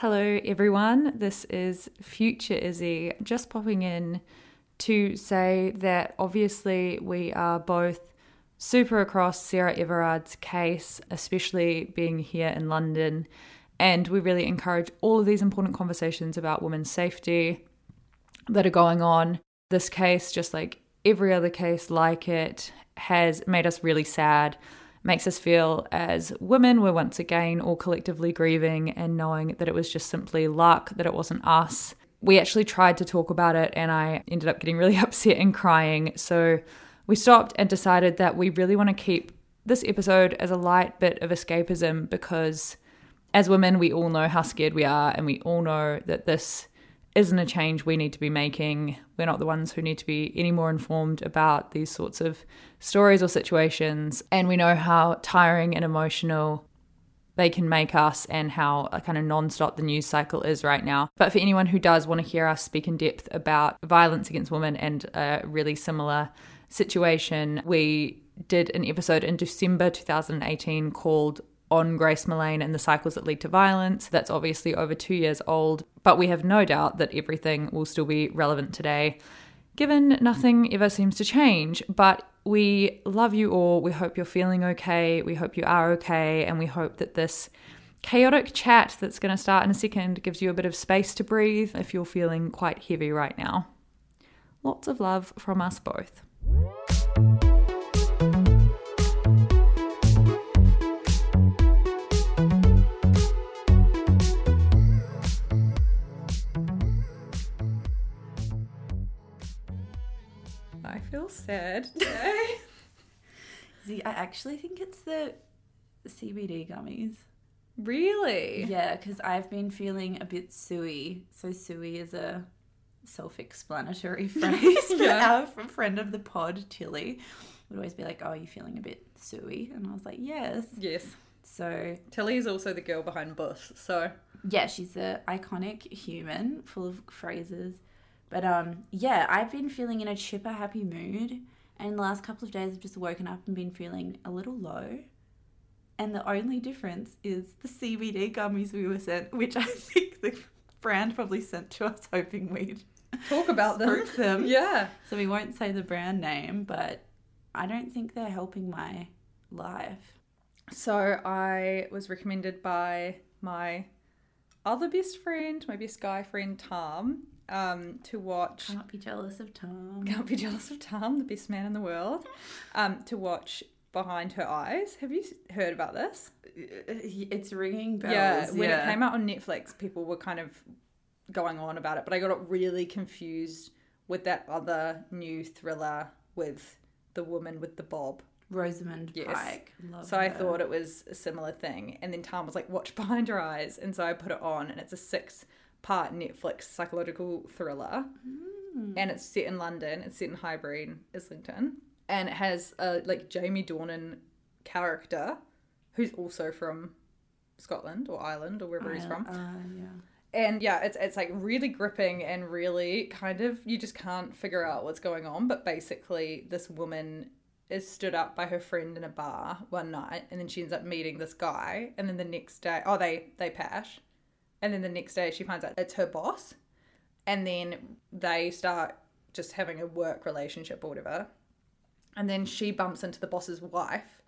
Hello, everyone. This is Future Izzy just popping in to say that obviously we are both super across Sarah Everard's case, especially being here in London. And we really encourage all of these important conversations about women's safety that are going on. This case, just like every other case like it, has made us really sad makes us feel as women we're once again all collectively grieving and knowing that it was just simply luck, that it wasn't us. We actually tried to talk about it and I ended up getting really upset and crying. So we stopped and decided that we really want to keep this episode as a light bit of escapism because as women, we all know how scared we are and we all know that this isn't a change we need to be making. We're not the ones who need to be any more informed about these sorts of stories or situations. And we know how tiring and emotional they can make us and how uh, kind of non-stop the news cycle is right now. But for anyone who does want to hear us speak in depth about violence against women and a really similar situation, we did an episode in December 2018 called on Grace Millane and the cycles that lead to violence. That's obviously over two years old, but we have no doubt that everything will still be relevant today, given nothing ever seems to change. But we love you all. We hope you're feeling okay. We hope you are okay. And we hope that this chaotic chat that's going to start in a second gives you a bit of space to breathe if you're feeling quite heavy right now. Lots of love from us both. Sad today. See, I actually think it's the CBD gummies. really? Yeah, because I've been feeling a bit suey. So suey is a self-explanatory phrase. Yeah. our friend of the pod, Tilly, would always be like, "Oh, you feeling a bit suey?" And I was like, "Yes." Yes. So Tilly is also the girl behind Buff, so yeah, she's an iconic human, full of phrases. But um, yeah, I've been feeling in a chipper, happy mood, and the last couple of days I've just woken up and been feeling a little low. And the only difference is the CBD gummies we were sent, which I think the brand probably sent to us, hoping we'd talk about them. them. Yeah. So we won't say the brand name, but I don't think they're helping my life. So I was recommended by my other best friend, my best guy friend Tom, um, to watch. Can't be jealous of Tom. Can't be jealous of Tom, the best man in the world. Um, to watch Behind Her Eyes. Have you heard about this? It's ringing bells. yeah, when it came out on Netflix, people were kind of going on about it, but I got really confused with that other new thriller with the woman with the bob. Rosamund Yes. Pike. Love So I thought it was a similar thing. And then Tom was like, watch Behind Her Eyes. And so I put it on, and it's a six part Netflix psychological thriller. Hmm. And it's set in London, it's set in Highbury, Islington. And it has a like Jamie Dornan character who's also from Scotland or Ireland or wherever he's from. Uh, yeah. and yeah it's it's like really gripping and really kind of you just can't figure out what's going on but basically this woman is stood up by her friend in a bar one night and then she ends up meeting this guy and then the next day oh they they pash and then the next day she finds out it's her boss. And then they start just having a work relationship or whatever. And then she bumps into the boss's wife.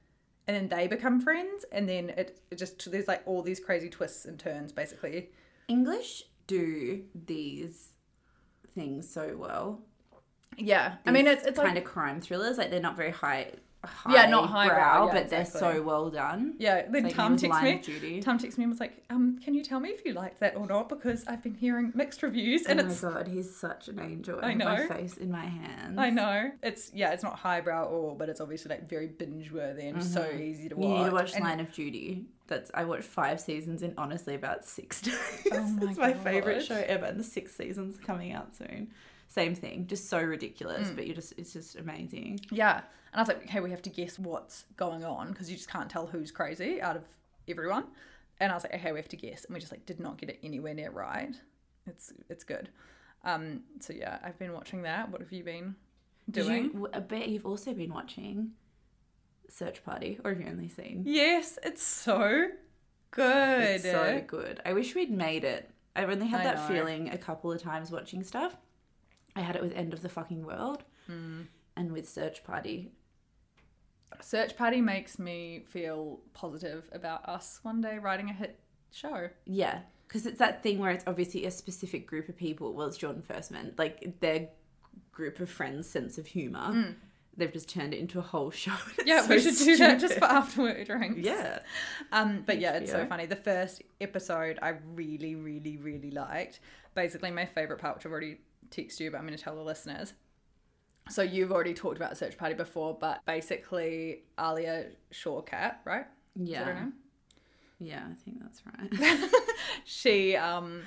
And then they become friends. And then it, it just there's like all these crazy twists and turns basically. English do these things so well. Yeah, I mean it's it's kind like of crime thrillers. Like they're not very high, high Yeah, not highbrow, yeah, but they're so well done. yeah. Then like Tom texts me. Tom texts me and was like, um, "Can you tell me if you liked that or not? Because I've been hearing mixed reviews, and oh it's my god, he's such an angel. I know. My face in my hands. I know it's yeah, it's not highbrow at all, but it's obviously like very binge worthy and so easy to watch. Mm-hmm. You need to watch And- Line of Duty. That's I watched five seasons in honestly about six days. Oh my it's my favorite show ever, and the sixth season's coming out soon. Same thing, just so ridiculous, Mm. but you just it's just amazing. Yeah. And I was like, okay, we have to guess what's going on because you just can't tell who's crazy out of everyone. And I was like, okay, we have to guess. And we just like did not get it anywhere near right. It's it's good. Um, so yeah, I've been watching that. What have you been doing? you? I bet you've also been watching Search Party, or have you only seen? Yes, it's so good. It's so good. I wish we'd made it. I've only had I that know. feeling a couple of times watching stuff. I had it with End of the Fucking World Hmm. and with Search Party. Search Party makes me feel positive about us one day writing a hit show. Yeah, because it's that thing where it's obviously a specific group of people. Well, it's Jordan Firstman, like their group of friends' sense of humor. They've just turned it into a whole show. Yeah, we so should do that just for after work drinks. Yeah. Um, but yeah, it's so funny. The first episode I really, really, really liked. Basically, my favorite part, which I've already texted you, but I'm going to tell the listeners. So you've already talked about Search Party before, but basically Alia Shawkat, right? Is Yeah. Yeah, I think that's right. She um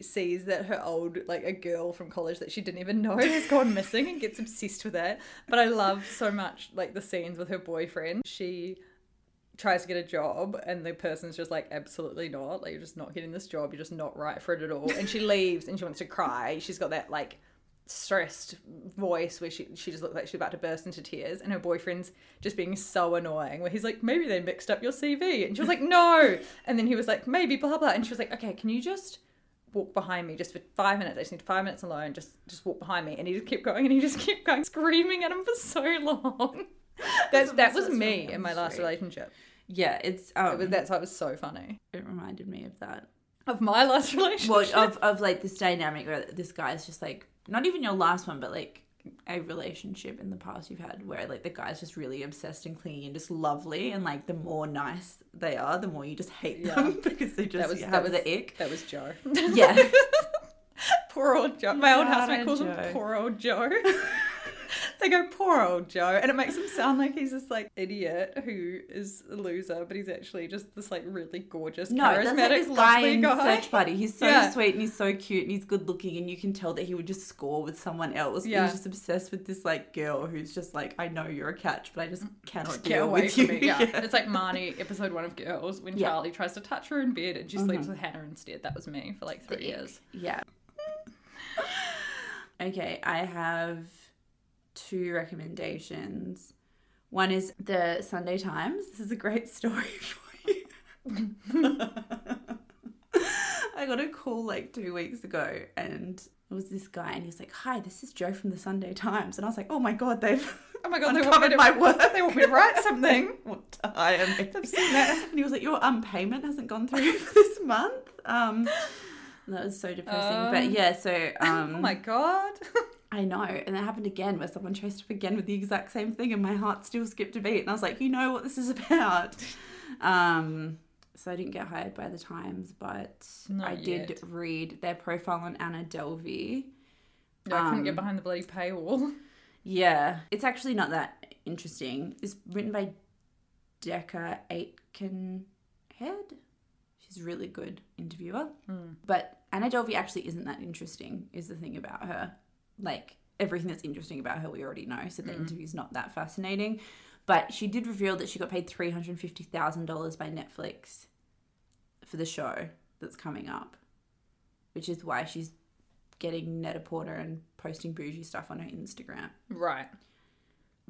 sees that her old like a girl from college that she didn't even know has gone missing and gets obsessed with it. But I love so much like the scenes with her boyfriend. She tries to get a job and the person's just like absolutely not like you're just not getting this job you're just not right for it at all and she leaves and she wants to cry she's got that like stressed voice where she, she just looks like she's about to burst into tears and her boyfriend's just being so annoying where he's like maybe they mixed up your cv and she was like no. And then he was like maybe blah blah and she was like okay can you just walk behind me just for five minutes? I just need five minutes alone. Just just walk behind me. And he just kept going and he just kept going screaming at him for so long. That's that was me in my last relationship. Yeah, it's um, it was, that's why it was so funny. it reminded me of that. Of my last relationship. Well, of of like this dynamic where this guy is just like not even your last one, but like a relationship in the past you've had where like the guy's just really obsessed and clingy and just lovely, and like the more nice they are, the more you just hate them because they just that was have that was the ick. That was Joe. Yeah, poor old Joe. My old Poor housemate calls him poor old Joe. they go poor old Joe, and it makes him sound like he's this like idiot who is a loser, but he's actually just this like really gorgeous, no, charismatic, that's like guy in guy. Search Party. He's so Yeah. sweet and he's so cute and he's good looking, and you can tell that he would just score with someone else. Yeah. He's just obsessed with this like girl who's just like, I know you're a catch, but I just mm, cannot Just deal get away with from you. me. Yeah. it's like Marnie, episode one of Girls, when Yeah. Charlie tries to touch her in bed and she mm-hmm. sleeps with Hannah instead. That was me for like three years. Yeah. okay, I have two recommendations. One is the Sunday Times. This is a great story for you. I got a call like two weeks ago and it was this guy and he was like, Hi, this is Joe from the Sunday Times. And I was like, Oh my god, they've Oh my god, they want me to, my work. They want me to write something. what to hire me. I've seen that. And he was like, Your um payment hasn't gone through for this month. Um that was so depressing. but Um, yeah, so um Oh my god. I know. And it happened again where someone chased up again with the exact same thing and my heart still skipped a beat. And I was like, you know what this is about. Um, so I didn't get hired by the Times, but Not I did yet. read their profile on Anna Delvey. I couldn't Um, get behind the bloody paywall. Yeah, it's actually not that interesting. It's written by Decca Aitkenhead. She's a really good interviewer. But Anna Delvey actually isn't that interesting, is the thing about her. Like, everything that's interesting about her we already know, so the mm. interview's not that fascinating. But she did reveal that she got paid three hundred fifty thousand dollars by Netflix for the show that's coming up, which is why she's getting net a porter and posting bougie stuff on her Instagram. Right.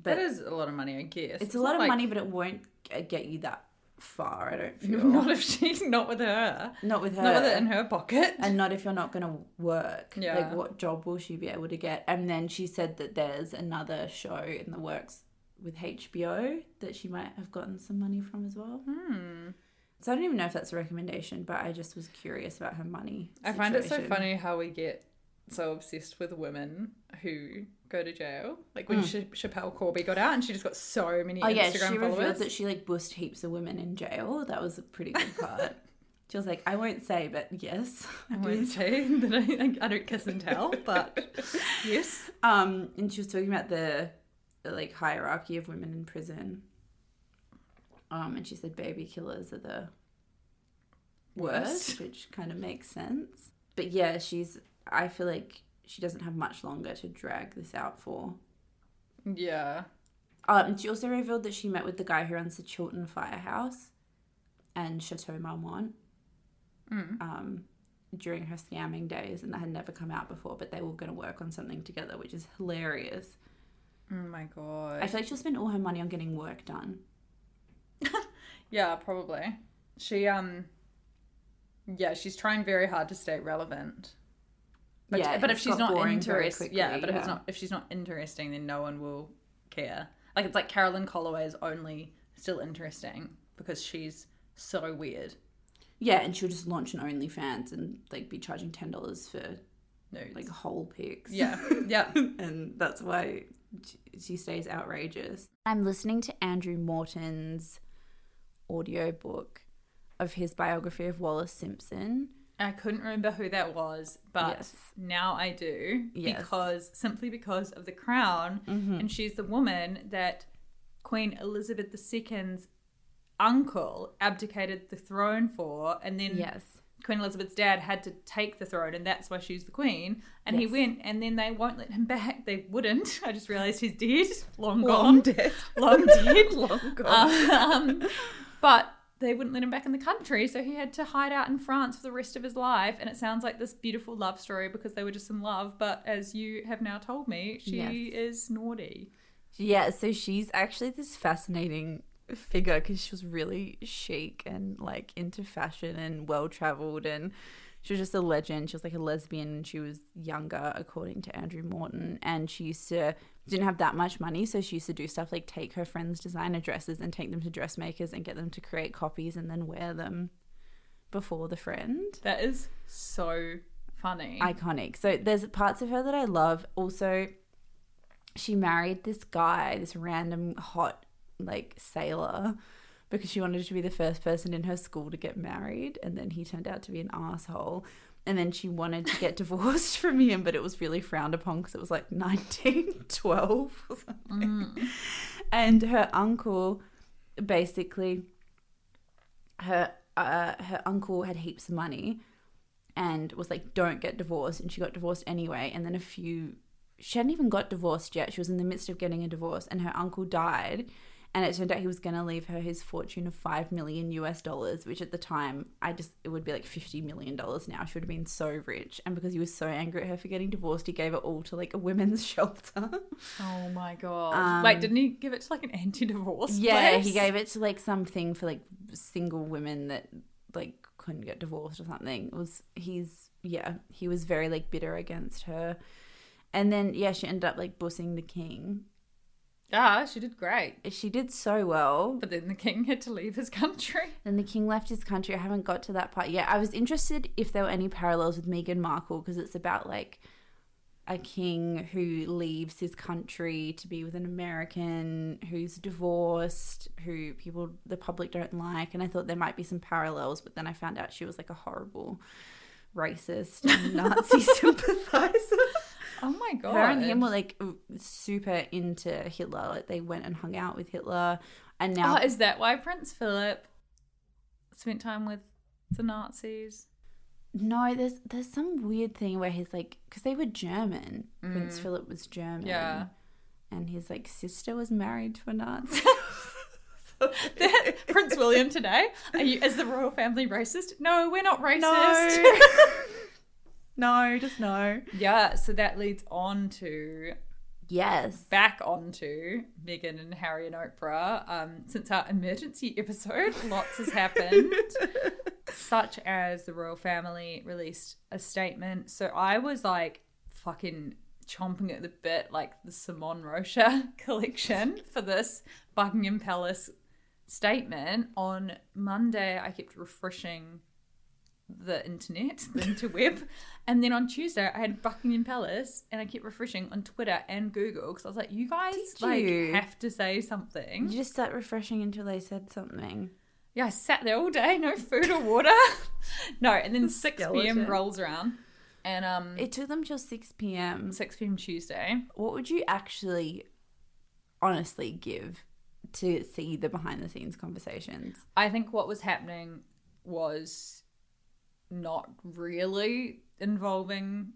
But that is a lot of money, I guess. it's a lot of money, but it won't uh, get you that far. I don't feel not if she's not with her. not with her, Not with it in her pocket. and not if you're not going to work. Yeah. Like, what job will she be able to get? And then she said that there's another show in the works with HBO that she might have gotten some money from as well. Hmm. So I don't even know if that's a recommendation, but I just was curious about her money. I find it so funny how we get so obsessed with women who go to jail. Like when Ch- Schapelle Corby got out and she just got so many. Oh yeah, Instagram she revealed followers. that she like bussed heaps of women in jail. That was a pretty good part. she was like, I won't say, but yes, I I won't say that I, I don't kiss and tell, but yes. Um, and she was talking about the, the like hierarchy of women in prison. Um, and she said baby killers are the worst, Worst. which kind of makes sense. But yeah, she's. I feel like she doesn't have much longer to drag this out for. Yeah. Um, she also revealed that she met with the guy who runs the Chiltern Firehouse and Chateau Marmont um, during her scamming days, and that had never come out before. But they were going to work on something together, which is hilarious. Oh my god. I feel like she'll spend all her money on getting work done. Yeah, probably. She um yeah, she's trying very hard to stay relevant. But, Yeah, but if it's not interesting, yeah, quickly, but if it's not if she's not interesting, then no one will care. Like it's like Caroline Calloway is only still interesting because she's so weird. Yeah, and she'll just launch an OnlyFans and like be charging ten dollars for No, like whole pics. yeah, yeah. and that's why she- she stays outrageous. I'm listening to Andrew Morton's audiobook of his biography of Wallis Simpson. I couldn't remember who that was, but Yes. now I do Yes. because simply because of the crown, Mm-hmm. and she's the woman that Queen Elizabeth II's uncle abdicated the throne for, and then Yes. Queen Elizabeth's dad had to take the throne, and that's why she's the queen. And he went, and then they won't let him back. They wouldn't. I just realised he's dead, long, Long gone, dead. long dead, Long gone. um, but they wouldn't let him back in the country, so he had to hide out in France for the rest of his life. And it sounds like this beautiful love story because they were just in love. But as you have now told me, she Yes. is naughty. Yeah, so she's actually this fascinating figure because she was really chic and like into fashion and well traveled and she was just a legend. She was like a lesbian when she was younger, according to Andrew Morton. And she used to didn't have that much money, so she used to do stuff like take her friends' designer dresses and take them to dressmakers and get them to create copies and then wear them before the friend That is so funny. iconic. So there's parts of her that I love. Also, she married this guy, this random hot like sailor, because she wanted to be the first person in her school to get married, and then he turned out to be an asshole. And then she wanted to get divorced from him, but it was really frowned upon because it was like 1912 or something. And her uncle basically her uh, her uncle had heaps of money and was like, "Don't get divorced," and she got divorced anyway. And then a few, she hadn't even got divorced yet. She was in the midst of getting a divorce, and her uncle died. And it turned out he was going to leave her his fortune of five million US dollars, which at the time I just it would be like fifty million dollars now. She would have been so rich, and because he was so angry at her for getting divorced, he gave it all to like a women's shelter. oh my god! Um, Wait, didn't he give it to like an anti-divorce? Yeah, place? he gave it to like something for like single women that like couldn't get divorced or something. It was he's yeah, he was very like bitter against her. And then yeah, she ended up like bussing the king. Ah, she did great. She did so well. But then the king had to leave his country. Then the king left his country. I haven't got to that part yet. I was interested if there were any parallels with Meghan Markle because it's about like a king who leaves his country to be with an American who's divorced, who people, the public don't like. And I thought there might be some parallels, but then I found out she was like a horrible racist Nazi sympathizer. Oh my god! Her and him were like super into Hitler. Like they went and hung out with Hitler. And now Oh, is that why Prince Philip spent time with the Nazis? No, there's there's some weird thing where he's like, because they were German. Prince Philip was German. Mm. Yeah. and his like sister was married to a Nazi. Prince William today. Are you, is the royal family racist? No, we're not racist. no, no, just no. yeah, so that leads on to Yes. back onto Meghan and Harry and Oprah. Um, since our emergency episode, lots has happened, such as the royal family released a statement. So I was like fucking chomping at the bit, like the Simone Rocha collection for this Buckingham Palace statement. On Monday, I kept refreshing the internet, the interweb. And then on Tuesday, I had Buckingham Palace and I kept refreshing on Twitter and Google because I was like, you guys Did like you? have to say something. You just start refreshing until they said something. Yeah, I sat there all day, no food or water. no, and then 6 p.m. Rolls around and um It took them till 6 p.m. 6 p.m. Tuesday. What would you actually honestly give to see the behind the scenes conversations? I think what was happening was not really involving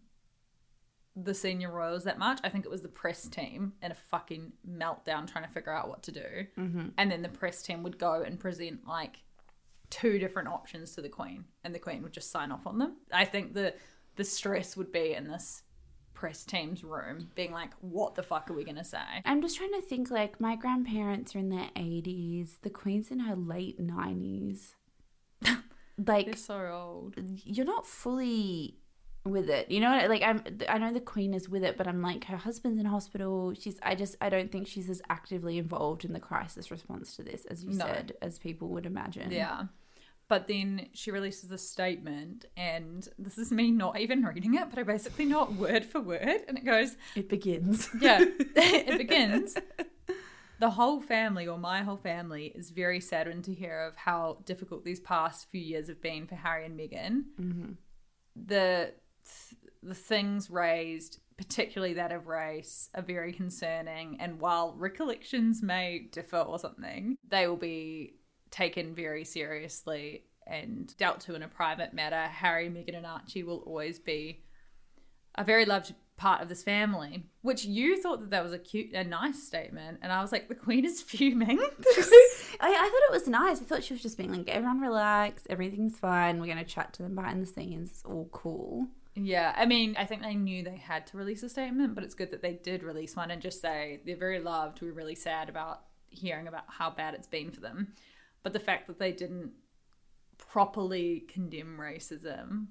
the senior royals that much. I think it was the press team in a fucking meltdown trying to figure out what to do. Mm-hmm. And then the press team would go and present like two different options to the queen, and the queen would just sign off on them. I think the the stress would be in this press team's room, being like, "What the fuck are we gonna say?" I'm just trying to think like my grandparents are in their 80s, the queen's in her late 90s. like They're so old. you're not fully with it. You know, like I'm I know the queen is with it, but I'm like her husband's in hospital. She's I just I don't think she's as actively involved in the crisis response to this as you No. said as people would imagine. Yeah. But then she releases a statement, and this is me not even reading it, but I basically know it word for word. And it goes, It begins. Yeah, it begins. The whole family, or my whole family, is very saddened to hear of how difficult these past few years have been for Harry and Meghan. Mm-hmm. The the things raised, particularly that of race, are very concerning. And while recollections may differ or something, they will be taken very seriously and dealt to in a private matter. Harry, Meghan, and Archie will always be a very loved part of this family. Which you thought that that was a cute, a nice statement, and I was like, the Queen is fuming. I, I thought it was nice. I thought she was just being like, everyone relax, everything's fine. We're gonna chat to them behind the scenes. It's all cool. Yeah, I mean, I think they knew they had to release a statement, but it's good that they did release one and just say they're very loved. We're really sad about hearing about how bad it's been for them. But the fact that they didn't properly condemn racism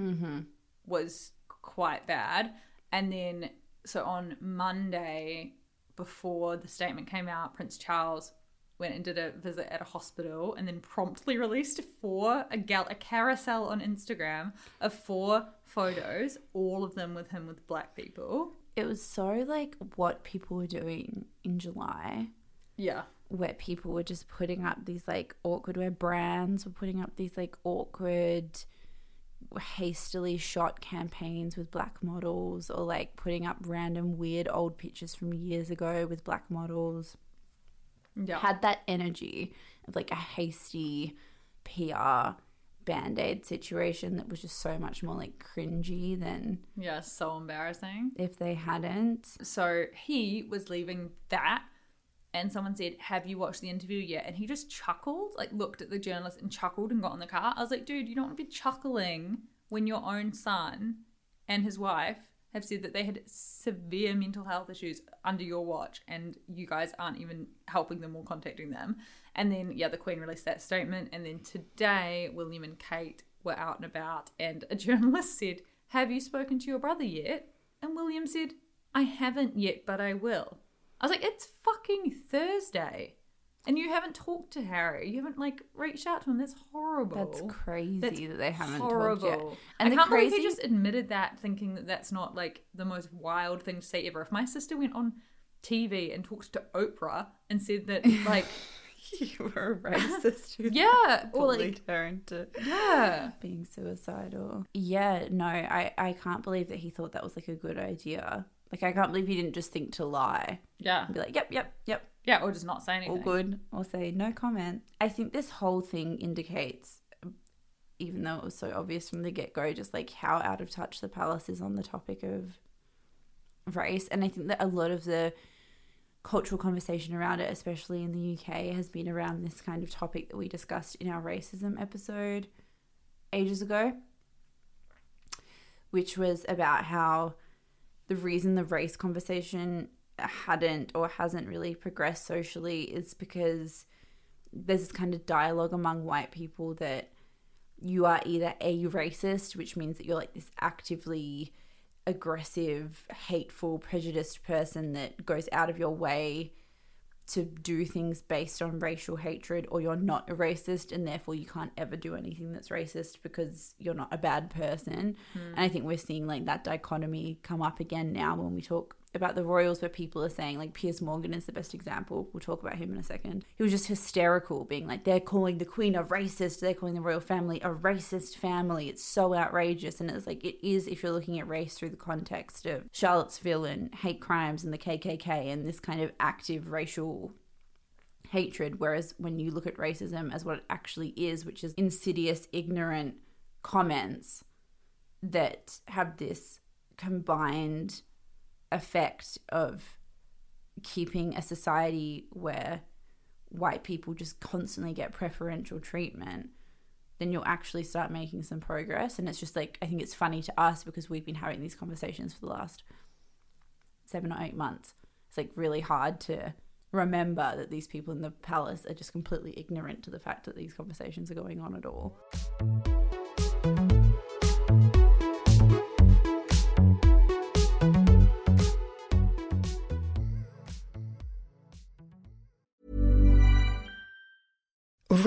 mm-hmm. was quite bad. And then, so on Monday, before the statement came out, Prince Charles went and did a visit at a hospital and then promptly released four a gal a carousel on Instagram of four photos, all of them with him with black people. It was so like what people were doing in July. Yeah. where people were just putting up these like awkward where brands were putting up these like awkward hastily shot campaigns with black models or like putting up random weird old pictures from years ago with black models Yeah. had that energy of like a hasty PR band-aid situation that was just so much more like cringy than yeah, so embarrassing. if they hadn't So he was leaving that, and someone said, Have you watched the interview yet? And he just chuckled, like looked at the journalist and chuckled and got in the car. I was like, Dude, you don't want to be chuckling when your own son and his wife have said that they had severe mental health issues under your watch, and you guys aren't even helping them or contacting them. And then, yeah, the Queen released that statement. And then today, William and Kate were out and about, and a journalist said, Have you spoken to your brother yet? And William said, I haven't yet, but I will. I was like, it's fucking Thursday. And you haven't talked to Harry. You haven't like reached out to him. That's horrible. that's crazy That's that they haven't horrible. told yet And I the can't believe crazy he just admitted that, thinking that that's not like the most wild thing to say ever. If my sister went on TV and talked to Oprah and said that, like, you were a racist. who yeah, or like, her into yeah, being suicidal. Yeah, no, I, I can't believe that he thought that was like a good idea. Like, I can't believe he didn't just think to lie yeah, and be like, yep, yep, yep, yeah, or just not say anything. all good, or say no comment. I think this whole thing indicates, even though it was so obvious from the get go, just like how out of touch the palace is on the topic of race. And I think that a lot of the cultural conversation around it, especially in the UK, has been around this kind of topic that we discussed in our racism episode ages ago, which was about how the reason the race conversation hadn't or hasn't really progressed socially is because there's this kind of dialogue among white people that you are either a racist, which means that you're like this actively aggressive, hateful, prejudiced person that goes out of your way to do things based on racial hatred, or you're not a racist and therefore you can't ever do anything that's racist because you're not a bad person. Hmm. And I think we're seeing like that dichotomy come up again now when we talk about the royals where people are saying like Piers Morgan is the best example. We'll talk about him in a second. He was just hysterical, being like they're calling the queen a racist, they're calling the royal family a racist family. It's so outrageous, and it's like it is if you're looking at race through the context of Charlottesville and hate crimes and the KKK and this kind of active racial hatred. Whereas when you look at racism as what it actually is, which is insidious, ignorant comments that have this combined effect of keeping a society where white people just constantly get preferential treatment, then you'll actually start making some progress. And it's just like, I think it's funny to us because we've been having these conversations for the last seven or eight months. It's like really hard to remember that these people in the palace are just completely ignorant to the fact that these conversations are going on at all.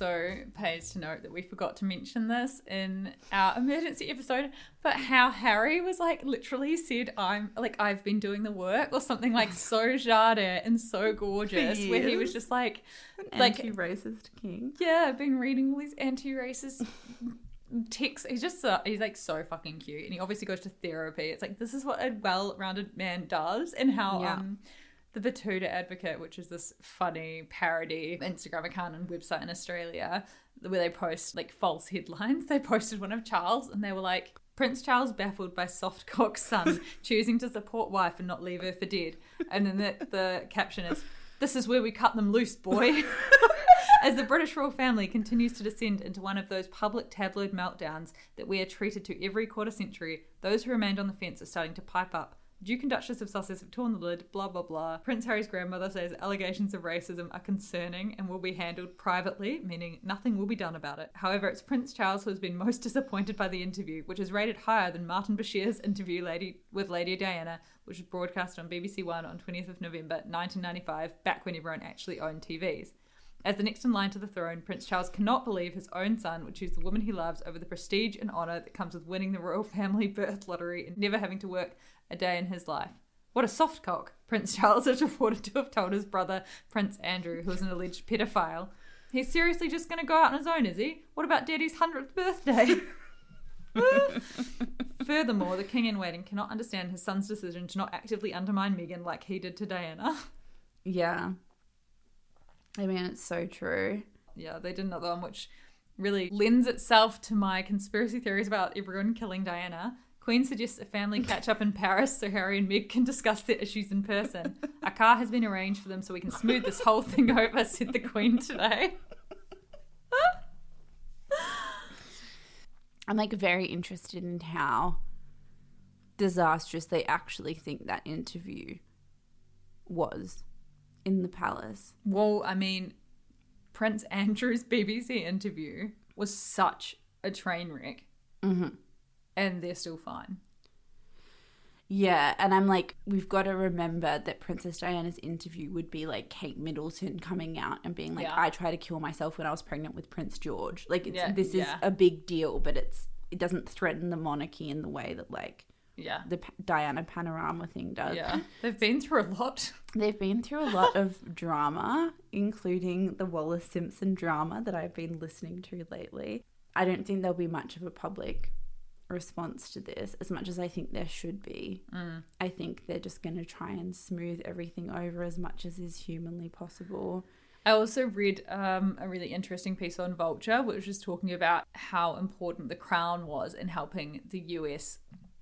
Also pays to note that we forgot to mention this in our emergency episode, but how Harry was like literally said, I'm like, I've been doing the work or something like so jade and so gorgeous, where he was just like, An like, anti-racist king. yeah, I've been reading all these anti racist texts. He's just so, he's like so fucking cute. And he obviously goes to therapy. It's like, this is what a well rounded man does, and how, Yeah. um, the Betoota Advocate, which is this funny parody Instagram account and website in Australia, where they post like false headlines. They posted one of Charles and they were like, Prince Charles baffled by soft cock son choosing to support wife and not leave her for dead. And then the, the caption is, This is where we cut them loose, boy. As the British royal family continues to descend into one of those public tabloid meltdowns that we are treated to every quarter century, those who remained on the fence are starting to pipe up. Duke and Duchess of Sussex have torn the lid, blah blah blah. Prince Harry's grandmother says allegations of racism are concerning and will be handled privately, meaning nothing will be done about it. However, it's Prince Charles who has been most disappointed by the interview, which is rated higher than Martin Bashir's interview lady with Lady Diana, which was broadcast on BBC One on 20th of November 1995, back when everyone actually owned TVs. As the next in line to the throne, Prince Charles cannot believe his own son would choose the woman he loves over the prestige and honour that comes with winning the royal family birth lottery and never having to work a day in his life. What a soft cock, Prince Charles is reported to have told his brother, Prince Andrew, who is an alleged pedophile. He's seriously just going to go out on his own, is he? What about Daddy's 100th birthday? Furthermore, the king in waiting cannot understand his son's decision to not actively undermine Meghan like he did to Diana. Yeah. I mean, it's so true. yeah, they did another one which really lends itself to my conspiracy theories about everyone killing Diana. Queen suggests a family catch up in Paris so Harry and Meg can discuss their issues in person. A car has been arranged for them so we can smooth this whole thing over, said the Queen today. I'm like very interested in how disastrous they actually think that interview was in the palace. Well, I mean, Prince Andrew's BBC interview was such a train wreck. Mm-hmm. And they're still fine. Yeah, and I'm like, we've got to remember that Princess Diana's interview would be like Kate Middleton coming out and being like, Yeah. "I tried to kill myself when I was pregnant with Prince George." Like, it's, Yeah, this is a big deal, but it's it doesn't threaten the monarchy in the way that like Yeah. the P- Diana Panorama thing does. Yeah. They've been through a lot. They've been through a lot of drama, including the Wallis Simpson drama that I've been listening to lately. I don't think there'll be much of a public response to this, as much as I think there should be. Mm. I think they're just going to try and smooth everything over as much as is humanly possible. I also read um, a really interesting piece on Vulture, which was talking about how important the crown was in helping the US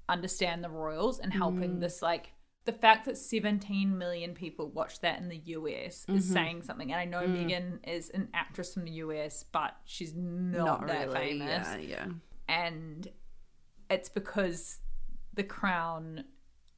understand the royals and helping mm. this, like, the fact that 17 million people watched that in the US is mm-hmm. saying something. And I know mm. Meghan is an actress from the US, but she's not, that famous. Yeah, yeah. and it's because the crown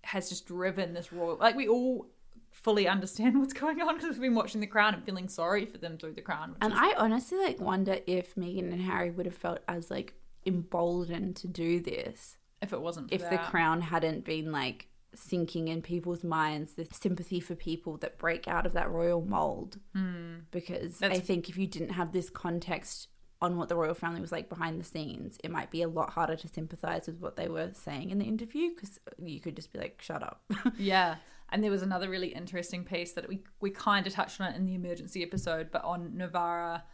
has just driven this royal like we all fully understand what's going on because we've been watching the crown and feeling sorry for them through the crown And is- I honestly like wonder if Meghan and Harry would have felt as like emboldened to do this if it wasn't for if the crown hadn't been like sinking in people's minds the sympathy for people that break out of that royal mold. Hmm. Because i think if you didn't have this context on what the royal family was like behind the scenes it might be a lot harder to sympathize with what they were saying in the interview because you could just be like shut up. Yeah. And there was another really interesting piece that we we kind of touched on it in the emergency episode but on Novara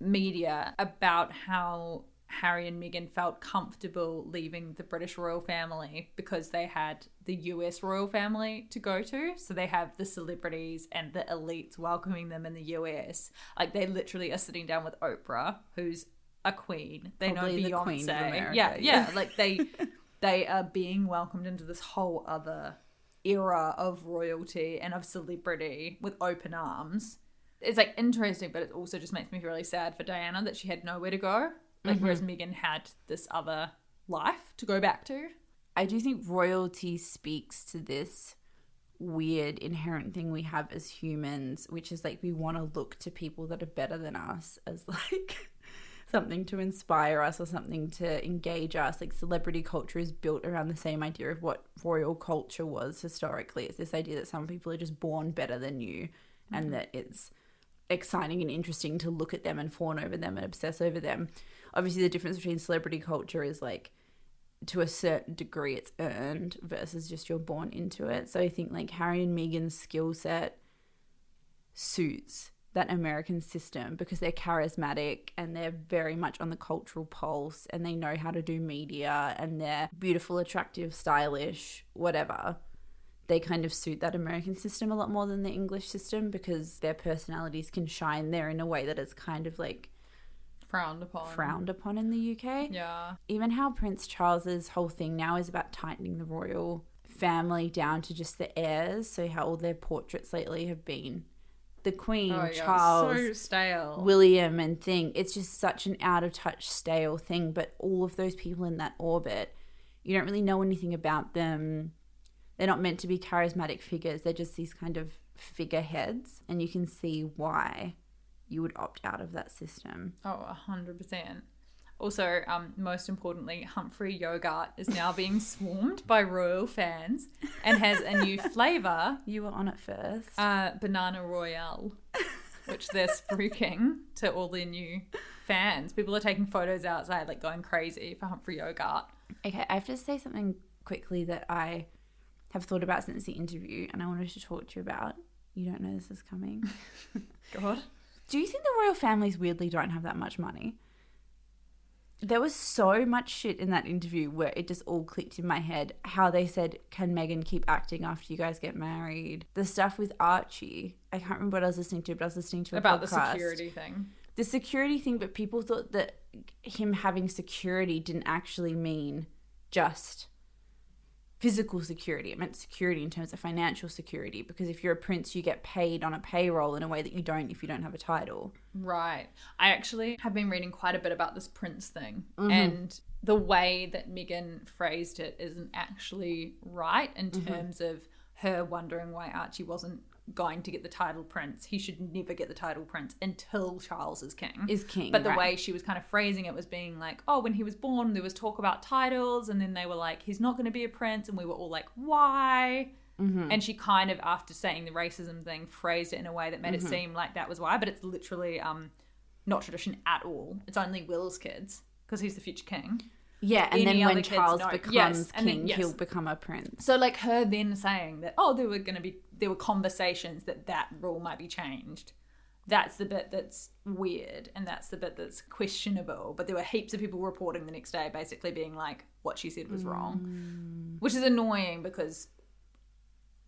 media about how Harry and Meghan felt comfortable leaving the British royal family because they had the US royal family to go to. So they have the celebrities and the elites welcoming them in the US. Like they literally are sitting down with Oprah, who's a queen. They Probably know the Beyonce. queen of America, yeah, yeah. yeah. Like they they are being welcomed into this whole other era of royalty and of celebrity with open arms. It's like interesting, but it also just makes me really sad for Diana that she had nowhere to go. Like whereas mm-hmm. Meghan had this other life to go back to. I do think royalty speaks to this weird inherent thing we have as humans, which is like we want to look to people that are better than us as like something to inspire us or something to engage us. Like celebrity culture is built around the same idea of what royal culture was historically. It's this idea that some people are just born better than you and mm-hmm. that it's exciting and interesting to look at them and fawn over them and obsess over them. Obviously, the difference between celebrity culture is like to a certain degree it's earned versus just you're born into it. So I think like Harry and Meghan's skill set suits that American system because they're charismatic and they're very much on the cultural pulse and they know how to do media and they're beautiful, attractive, stylish, whatever. They kind of suit that American system a lot more than the English system because their personalities can shine there in a way that is kind of like Frowned upon. frowned upon in the UK Yeah. even how Prince Charles's whole thing now is about tightening the royal family down to just the heirs. So how all their portraits lately have been the Queen, Oh, yeah. Charles, So. William, and thing. It's just such an out of touch, stale thing. But all of those people in that orbit, you don't really know anything about them. They're not meant to be charismatic figures. They're just these kind of figureheads, and you can see why you would opt out of that system. Oh, a hundred percent. Also, um, most importantly, Humphrey Yogurt is now being swarmed by royal fans and has a new flavour, You were on it first. uh, Banana Royale, which they're spruiking to all their new fans. People are taking photos outside, like going crazy for Humphrey Yogurt. Okay, I have to say something quickly that I have thought about since the interview and I wanted to talk to you about. You don't know this is coming. God. Do you think the royal families weirdly don't have that much money? There was so much shit in that interview where it just all clicked in my head. How they said, Can Meghan keep acting after you guys get married? The stuff with Archie. I can't remember what I was listening to, but I was listening to a About the security thing. the security thing, but people thought that him having security didn't actually mean just physical security. It meant security in terms of financial security because if you're a prince, you get paid on a payroll in a way that you don't if you don't have a title. Right. I actually have been reading quite a bit about this prince thing, mm-hmm. and the way that Meghan phrased it isn't actually right in mm-hmm. terms of her wondering why Archie wasn't going to get the title prince. He should never get the title prince until Charles is king. Is king, But the right. way she was kind of phrasing it was being like, oh, when he was born, there was talk about titles, and then they were like, he's not going to be a prince, and we were all like, why? And she kind of, after saying the racism thing, phrased it in a way that made it seem like that was why, but it's literally um, not tradition at all. It's only Will's kids because he's the future king. Yeah, and Any then when kids Charles becomes Yes, king, then- yes. he'll become a prince. So like her then saying that oh there were going to be there were conversations that that rule might be changed. That's the bit that's weird and that's the bit that's questionable. But there were heaps of people reporting the next day basically being like what she said was wrong, mm. which is annoying because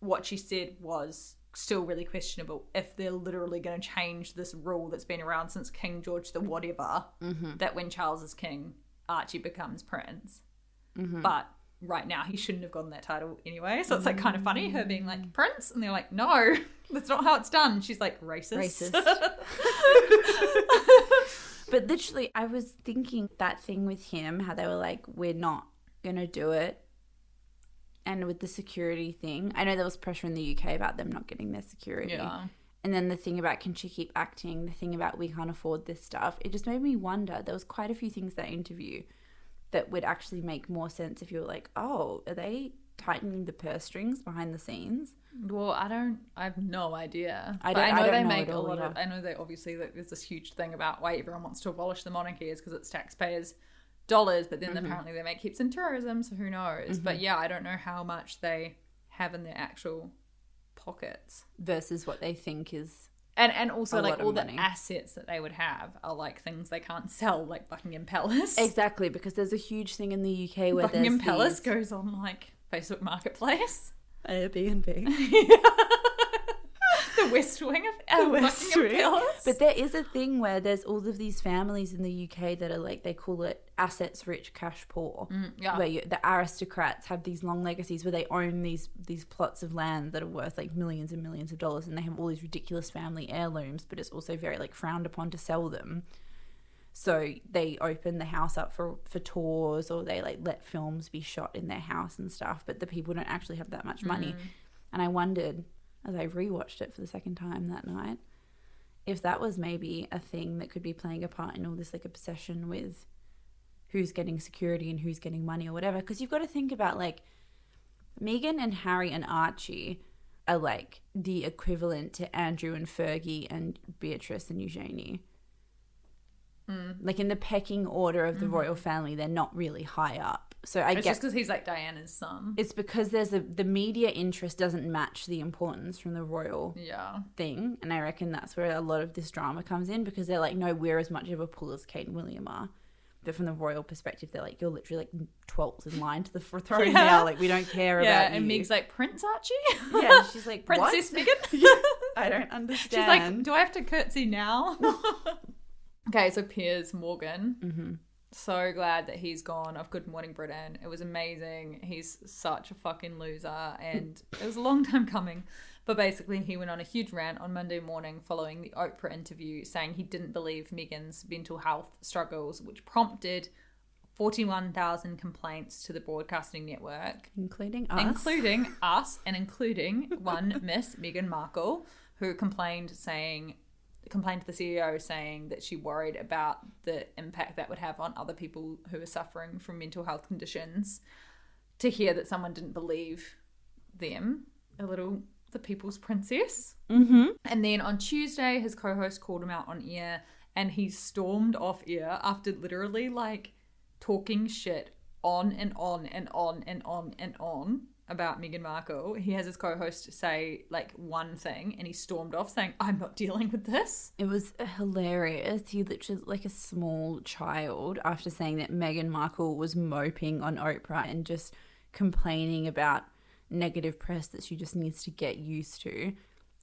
what she said was still really questionable. If they're literally going to change this rule that's been around since King George the mm-hmm. whatever mm-hmm. that when Charles is king Archie becomes prince. Mm-hmm. But right now he shouldn't have gotten that title anyway. So it's like kind of funny her being like mm. prince, and they're like, no, that's not how it's done. She's like racist. Racist. But literally, I was thinking that thing with him, how they were like, we're not to do it. And with the security thing, I know there was pressure in the UK about them not getting their security. Yeah. And then the thing about can she keep acting, the thing about we can't afford this stuff, it just made me wonder. There was quite a few things that interview that would actually make more sense if you were like, oh, are they tightening the purse strings behind the scenes? Well, I don't. I have no idea. I don't- I know I they know make a lot of. I know they obviously that there's this huge thing about why everyone wants to abolish the monarchy is because it's taxpayers' dollars, but then Mm-hmm. apparently they make heaps in tourism, so who knows? But yeah, I don't know how much they have in their actual pockets. Versus what they think is And and also A like all the money. assets that they would have are like things they can't sell, like Buckingham Palace. exactly because there's a huge thing in the UK where Buckingham Palace these- goes on like Facebook Marketplace. Airbnb. the West Wing of uh, Buckingham Palace. But there is a thing where there's all of these families in the UK that are like they call it assets rich, cash poor. Mm, yeah. Where you, the aristocrats have these long legacies where they own these these plots of land that are worth like millions and millions of dollars, and they have all these ridiculous family heirlooms. But it's also very like frowned upon to sell them. So they open the house up for for tours, or they like let films be shot in their house and stuff. But the people don't actually have that much money. And I wondered as I rewatched it for the second time that night if that was maybe a thing that could be playing a part in all this like obsession with who's getting security and who's getting money or whatever. Because you've got to think about like Meghan and Harry and Archie are like the equivalent to Andrew and Fergie and Beatrice and Eugenie. Hmm. Like in the pecking order of the mm-hmm. royal family, they're not really high up. So I it's just because he's like Diana's son. it's because there's a the media interest doesn't match the importance from the royal yeah. thing, and I reckon that's where a lot of this drama comes in because they're like, no, we're as much of a pull as Kate and William are. But from the royal perspective, they're like, you're literally like twelfth in line to the throne Yeah. now. Like we don't care Yeah, about and you. Meg's like, Prince Archie? yeah, she's like, Princess? Meghan? I don't understand. She's like, do I have to curtsy now? okay, so Piers Morgan. Mm-hmm. So glad that he's gone off Good Morning Britain. It was amazing. He's such a fucking loser, and it was a long time coming. But basically, he went on a huge rant on Monday morning following the Oprah interview, saying he didn't believe Meghan's mental health struggles, which prompted 41,000 complaints to the broadcasting network including us. including us and including one Miss Meghan Markle, who complained saying complained to the CEO saying that she worried about the impact that would have on other people who are suffering from mental health conditions. To hear that someone didn't believe them, a little the people's princess. Mm-hmm. And then on Tuesday, his co-host called him out on air, and he stormed off air after literally like talking shit on and on and on and on and on about Meghan Markle. He has his co-host say like one thing, and he stormed off saying, "I'm not dealing with this." It was hilarious. He literally, like a small child, after saying that Meghan Markle was moping on Oprah and just complaining about negative press that she just needs to get used to.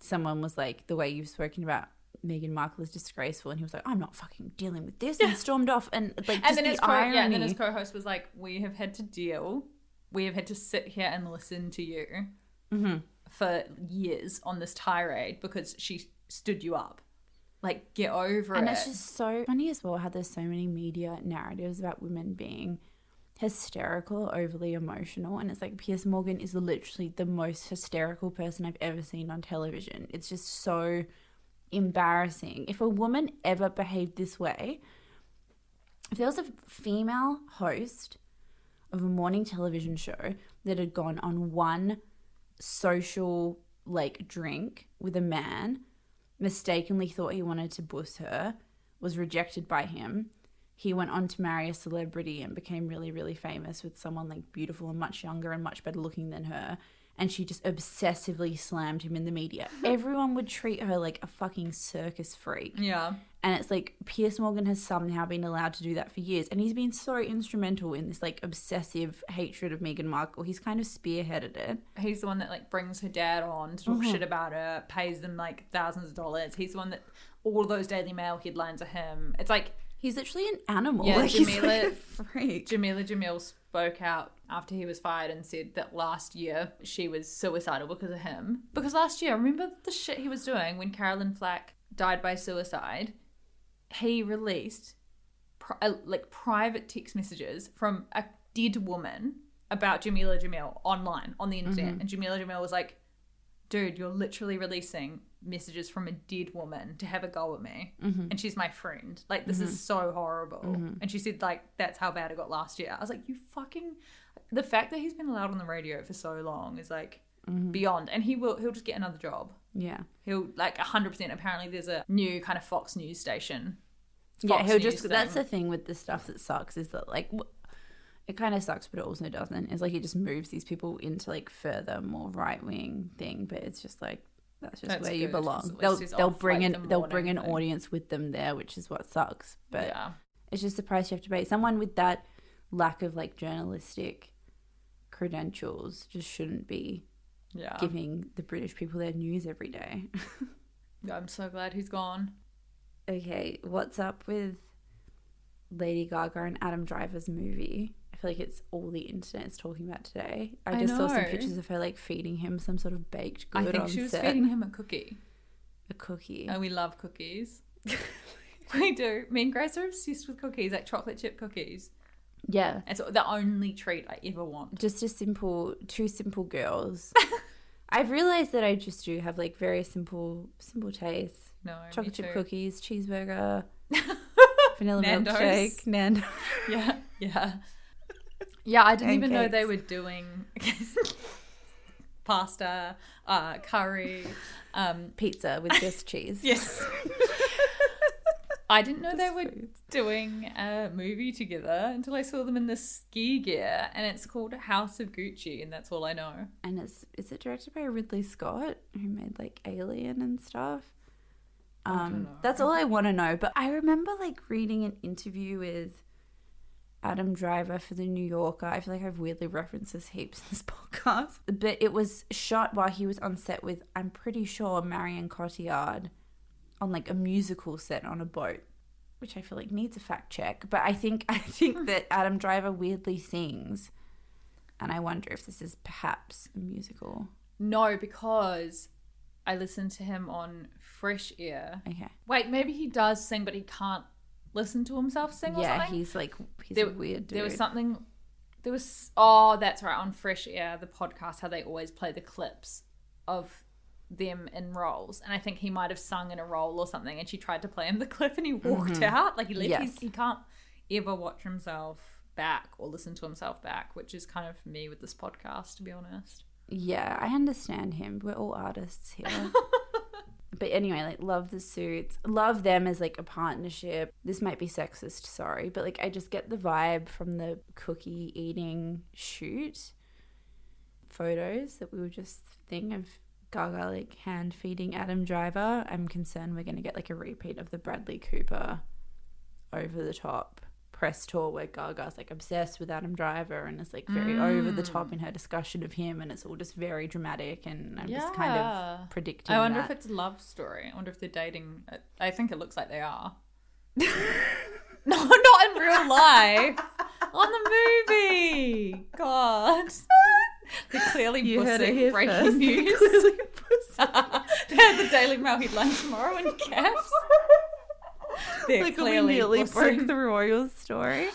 Someone was like, "The way you've spoken about Meghan Markle is disgraceful," and he was like, "I'm not fucking dealing with this," and stormed off. And like, and then the his co- irony. yeah, and then his co-host was like, "We have had to deal we have had to sit here and listen to you Mm-hmm. for years on this tirade because she stood you up. Like, get over And it. And it's just so funny as well how there's so many media narratives about women being hysterical, overly emotional. And it's like Piers Morgan is literally the most hysterical person I've ever seen on television. It's just so embarrassing. If a woman ever behaved this way, if there was a female host of a morning television show that had gone on one social like drink with a man, mistakenly thought he wanted to boost her, was rejected by him. He went on to marry a celebrity and became really, really famous with someone like beautiful and much younger and much better looking than her. And she just obsessively slammed him in the media. Everyone would treat her like a fucking circus freak. yeah. And it's like Piers Morgan has somehow been allowed to do that for years. And he's been so instrumental in this like obsessive hatred of Meghan Markle. He's kind of spearheaded it. He's the one that like brings her dad on to talk Mm-hmm. shit about her, pays them like thousands of dollars. He's the one that all those Daily Mail headlines are him. It's like He's literally an animal. Yeah, like, Jamila- like. Jamila Jamil spoke out after he was fired and said that last year she was suicidal because of him. Because last year, remember the shit he was doing when Caroline Flack died by suicide? He released pri- uh, like private text messages from a dead woman about Jamila Jamil online on the internet, and Jamila Jamil was like, "Dude, you're literally releasing." Messages from a dead woman to have a go at me. Mm-hmm. And she's my friend. Like this is mm-hmm. so horrible. Mm-hmm. And she said like that's how bad it got last year. I was like you fucking the fact that he's been allowed on the radio for so long is like beyond. And he will he'll just get another job. Yeah. he'll like 100% apparently there's a new kind of fox news station. Yeah, he'll News just. That's thing. the thing with the stuff that sucks is that like, it kind of sucks, but it also doesn't. It's like it just moves these people into like further, more right wing thing, but it's just like that's just That's where you belong. They'll they'll bring like, in the they'll bring an thing. audience with them there, which is what sucks. But yeah it's just the price you have to pay. Someone with that lack of like journalistic credentials just shouldn't be yeah giving the British people their news every day. i'm so glad he's gone okay, what's up with Lady Gaga and Adam Driver's movie? Feel like it's all the internet is talking about today. I I just saw some pictures of her like feeding him some sort of baked good. i think she was set. feeding him a cookie a cookie. and we love cookies we do me and grace are obsessed with cookies like chocolate chip cookies Yeah, it's the only treat i ever want just a simple, two simple girls. I've realized that I just do have like very simple, simple tastes. no Chocolate chip cookies, cheeseburger, vanilla Nando's. milkshake, Nando. Yeah, yeah. Yeah, I didn't even know they were doing pasta, uh, curry. Um, Pizza with just cheese. yes. I didn't know they were doing a movie together until I saw them in the ski gear, and it's called House of Gucci, and that's all I know. And is is it directed by Ridley Scott, who made like Alien and stuff? Um, that's all I want to know. But I remember like reading an interview with Adam Driver for the New Yorker. I feel like I've weirdly referenced this heaps in this podcast, but it was shot while he was on set with, I'm pretty sure, Marion Cotillard on like a musical set on a boat. Which I feel like needs a fact check, but I think I think hmm. that Adam Driver weirdly sings, and I wonder if this is perhaps a musical. No, because I listened to him on Fresh Air. Okay. Wait, maybe he does sing, but he can't listen to himself sing or Yeah, he's like he's there, a weird dude. There was something. There was oh, that's right on Fresh Air, the podcast, how they always play the clips of them in roles, and I think he might have sung in a role or something, and she tried to play him the clip, and he mm-hmm. walked out. Like he left. Yes. He can't ever watch himself back or listen to himself back, which is kind of me with this podcast, to be honest. Yeah, I understand him. We're all artists here. but anyway, like love the suits. Love them as like a partnership. This might be sexist, sorry, but like I just get the vibe from the cookie eating shoot photos that we were just thing of Gaga like hand feeding Adam Driver. I'm concerned we're gonna get like a repeat of the Bradley Cooper over the top press tour where Gaga's like obsessed with Adam Driver and is like very over the top in mm. her discussion of him and it's all just very dramatic and I'm just kind of predicting I wonder that. if it's a love story. I wonder if they're dating. I think it looks like they are. no, not in real life. On the movie. god. They're clearly You heard it here breaking first. news. Clearly they have the Daily Mail headline tomorrow in caps. Like clearly nearly broke the royal story.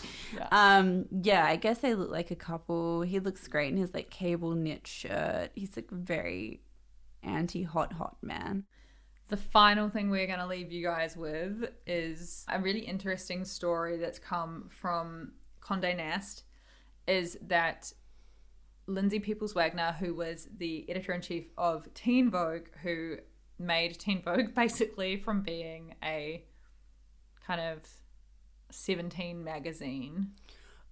Um, yeah, I guess they look like a couple. He looks great in his like cable knit shirt. He's like very anti hot hot man. The final thing we're going to leave you guys with is a really interesting story that's come from Condé Nast is that Lindsay Peoples Wagner, who was the editor in chief of Teen Vogue, who made Teen Vogue basically from being a kind of 17 magazine.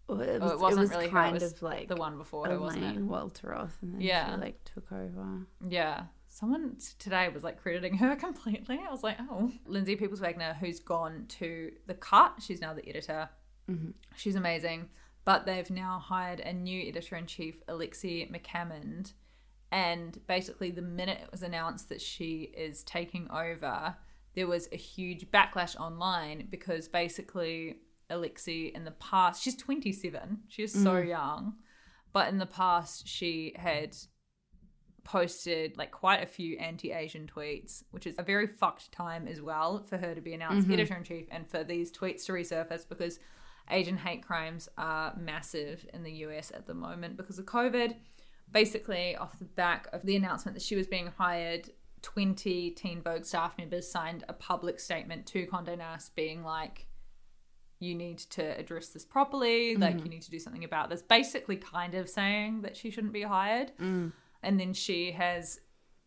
Well, it, was, wasn't was really kind was of like the one before her, wasn't it? Elaine Welteroth, and then Yeah. she like took over. Yeah. Someone today was like crediting her completely. I was like, oh. Lindsay Peoples Wagner, who's gone to The Cut. She's now the editor. Mm-hmm. She's amazing. But they've now hired a new editor in chief, Alexi McCammond. And basically, the minute it was announced that she is taking over, there was a huge backlash online because basically, Alexi in the past, she's 27, she is so mm. young. But in the past, she had posted like quite a few anti-Asian tweets, which is a very fucked time as well for her to be announced mm-hmm. editor in chief and for these tweets to resurface because Asian hate crimes are massive in the US at the moment because of COVID. Basically, off the back of the announcement that she was being hired, 20 Teen Vogue staff members signed a public statement to Condé Nast being like, you need to address this properly. Like, mm-hmm. you need to do something about this. Basically, kind of saying that she shouldn't be hired. Mm. And then she has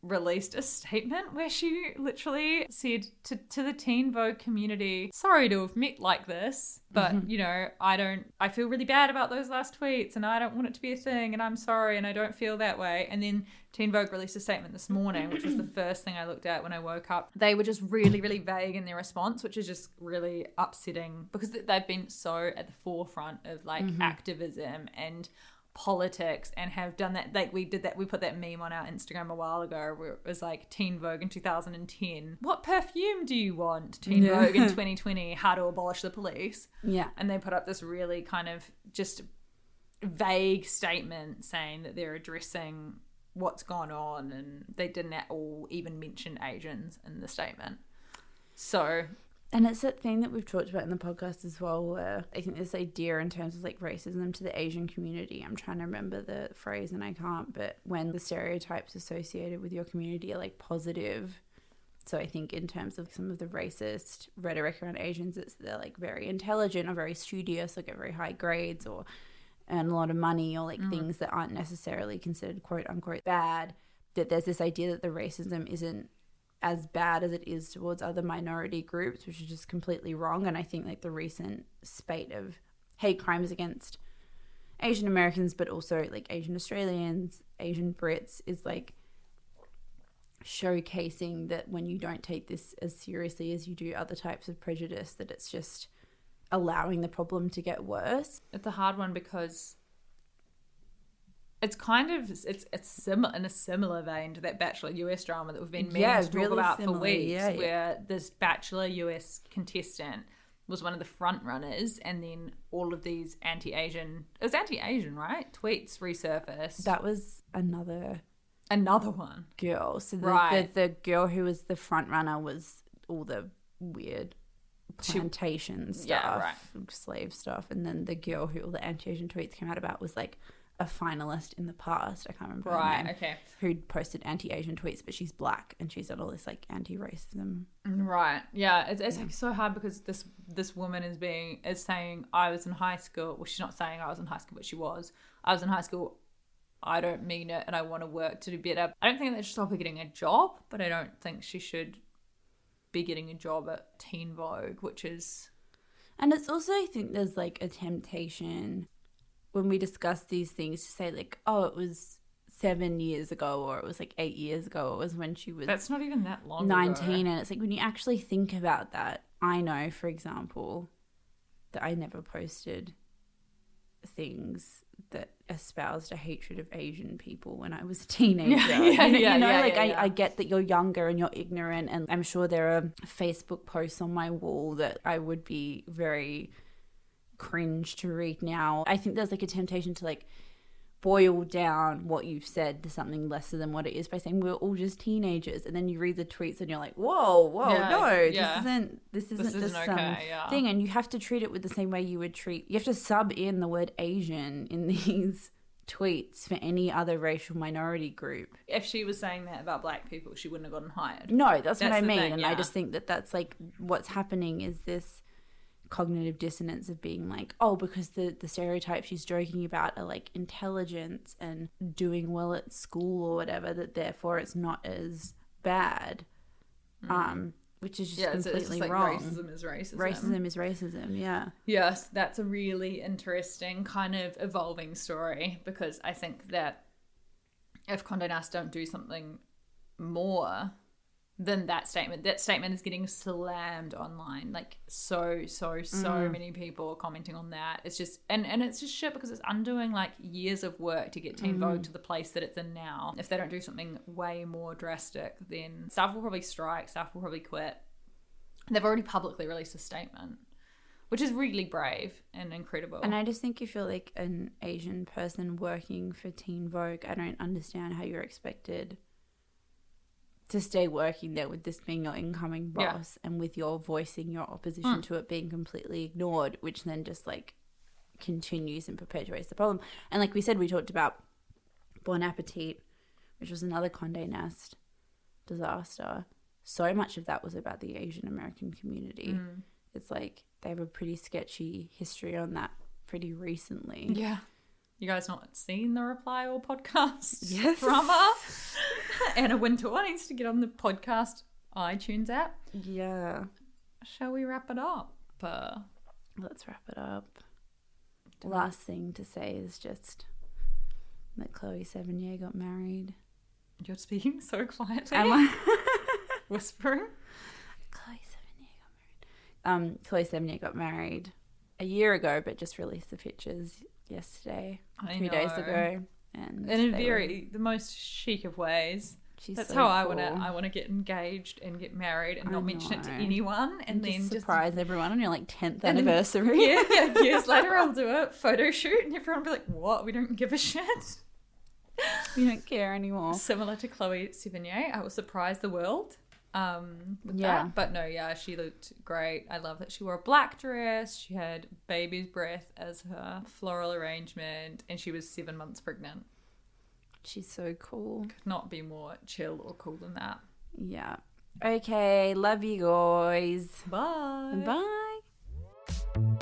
released a statement where she literally said to, to the Teen Vogue community, sorry to have met like this, but mm-hmm. you know, I don't, I feel really bad about those last tweets and I don't want it to be a thing and I'm sorry and I don't feel that way. And then Teen Vogue released a statement this morning, which was the first thing I looked at when I woke up. They were just really, really vague in their response, which is just really upsetting because they've been so at the forefront of like mm-hmm. activism and politics and have done that like we did that we put that meme on our instagram a while ago where it was like teen vogue in 2010 what perfume do you want teen Yeah. vogue in 2020 how to abolish the police Yeah. and they put up this really kind of just vague statement saying that they're addressing what's gone on and they didn't at all even mention asians in the statement so And it's that thing that we've talked about in the podcast as well, where I think this idea in terms of like racism to the Asian community. I'm trying to remember the phrase and I can't, but when the stereotypes associated with your community are like positive. So I think in terms of some of the racist rhetoric around Asians, it's they're like very intelligent or very studious, or get very high grades or earn a lot of money or like mm. things that aren't necessarily considered quote unquote bad. That there's this idea that the racism isn't as bad as it is towards other minority groups, which is just completely wrong. And I think like the recent spate of hate crimes against Asian Americans, but also like Asian Australians, Asian Brits, is like showcasing that when you don't take this as seriously as you do other types of prejudice, that it's just allowing the problem to get worse. it's a hard one because it's kind of it's it's similar in a similar vein to that Bachelor US drama that we've been meaning Yeah, to talk really about similar, for weeks, yeah, yeah. where this Bachelor US contestant was one of the front runners, and then all of these anti-Asian it was anti-Asian right tweets resurfaced. That was another Another one, girl. So the, Right. the, the girl who was the front runner was all the weird plantation stuff, Yeah, right. slave stuff, and then the girl who all the anti-Asian tweets came out about was like a finalist in the past. I can't remember Right, name, okay. Who'd posted anti-Asian tweets, but she's black and she's done all this like anti-racism. Mm, right. Yeah. It's, it's like so hard because this this woman is being is saying I was in high school. Well, she's not saying I was in high school, but she was. I was in high school. I don't mean it, and I want to work to do better. I don't think that should stop her getting a job, but I don't think she should be getting a job at Teen Vogue, which is And it's also, I think there's like a temptation when we discuss these things to say, like, oh, it was seven years ago, or it was like eight years ago, it was when she was that's not even that long. 19. Ago. And it's like when you actually think about that, I know, for example, that I never posted things that espoused a hatred of Asian people when I was a teenager. Yeah, you know, yeah, you know, yeah, like I. I get that you're younger and you're ignorant, and I'm sure there are Facebook posts on my wall that I would be very cringe to read now. I think there's like a temptation to like boil down what you've said to something lesser than what it is by saying we're all just teenagers and then you read the tweets and you're like whoa whoa Yeah, no yeah. this isn't this isn't isn't just okay, some yeah. thing and you have to treat it with the same way you would treat you have to sub in the word asian in these tweets for any other racial minority group If she was saying that about black people, she wouldn't have gotten hired. no that's, what i mean thing, and i just think that that's like what's happening is this cognitive dissonance of being like oh because the the stereotypes she's joking about are like intelligence and doing well at school or whatever that therefore it's not as bad um which is just Mm. Yeah, completely it's just like wrong racism is racism. racism is racism yeah Yes, that's a really interesting kind of evolving story because I think that if Condé Nast don't do something more than that statement, that statement is getting slammed online. Like so, so, so Mm. many people are commenting on that. It's just and and it's just shit because it's undoing like years of work to get Teen Mm. Vogue to the place that it's in now. If they don't do something way more drastic, then staff will probably strike. Staff will probably quit. They've already publicly released a statement which is really brave and incredible. And I just think if you're like an Asian person working for Teen Vogue, I don't understand how you're expected to stay working there with this being your incoming Yeah. boss and with your voicing your opposition mm. to it being completely ignored, which then just like continues and perpetuates the problem. And like we said, we talked about Bon Appetit, which was another Conde Nast disaster. So much of that was about the Asian American community. Mm. It's like they have a pretty sketchy history on that pretty recently. yeah. You guys not seen the Reply All podcast? Yes. Drama. Anna Wintour needs to get on the podcast iTunes app. Yeah. Shall we wrap it up? Uh, Let's wrap it up. Last thing to say is just that Chloe Sevigny got married. you're speaking so quietly. Am I? Whispering. Chloe Sevigny got married. Um, Chloe Sevigny got married a year ago, but just released the pictures yesterday, I two days ago, and In a very, the most chic of ways. she's That's so how I want to. I want to get engaged and get married and I not mention it to anyone, and, and then just just surprise everyone on your like tenth And then- anniversary. yeah, yeah, years later I'll do a photo shoot and everyone will be like, what? We don't give a shit. We don't care anymore. Similar to Chloe Sevigny, I will surprise the world um, Yeah. that. But no, yeah, she looked great. I love that she wore a black dress. She had baby's breath as her floral arrangement and she was seven months pregnant. She's so cool. Could not be more chill or cool than that. Yeah. Okay. Love you guys. Bye. Bye.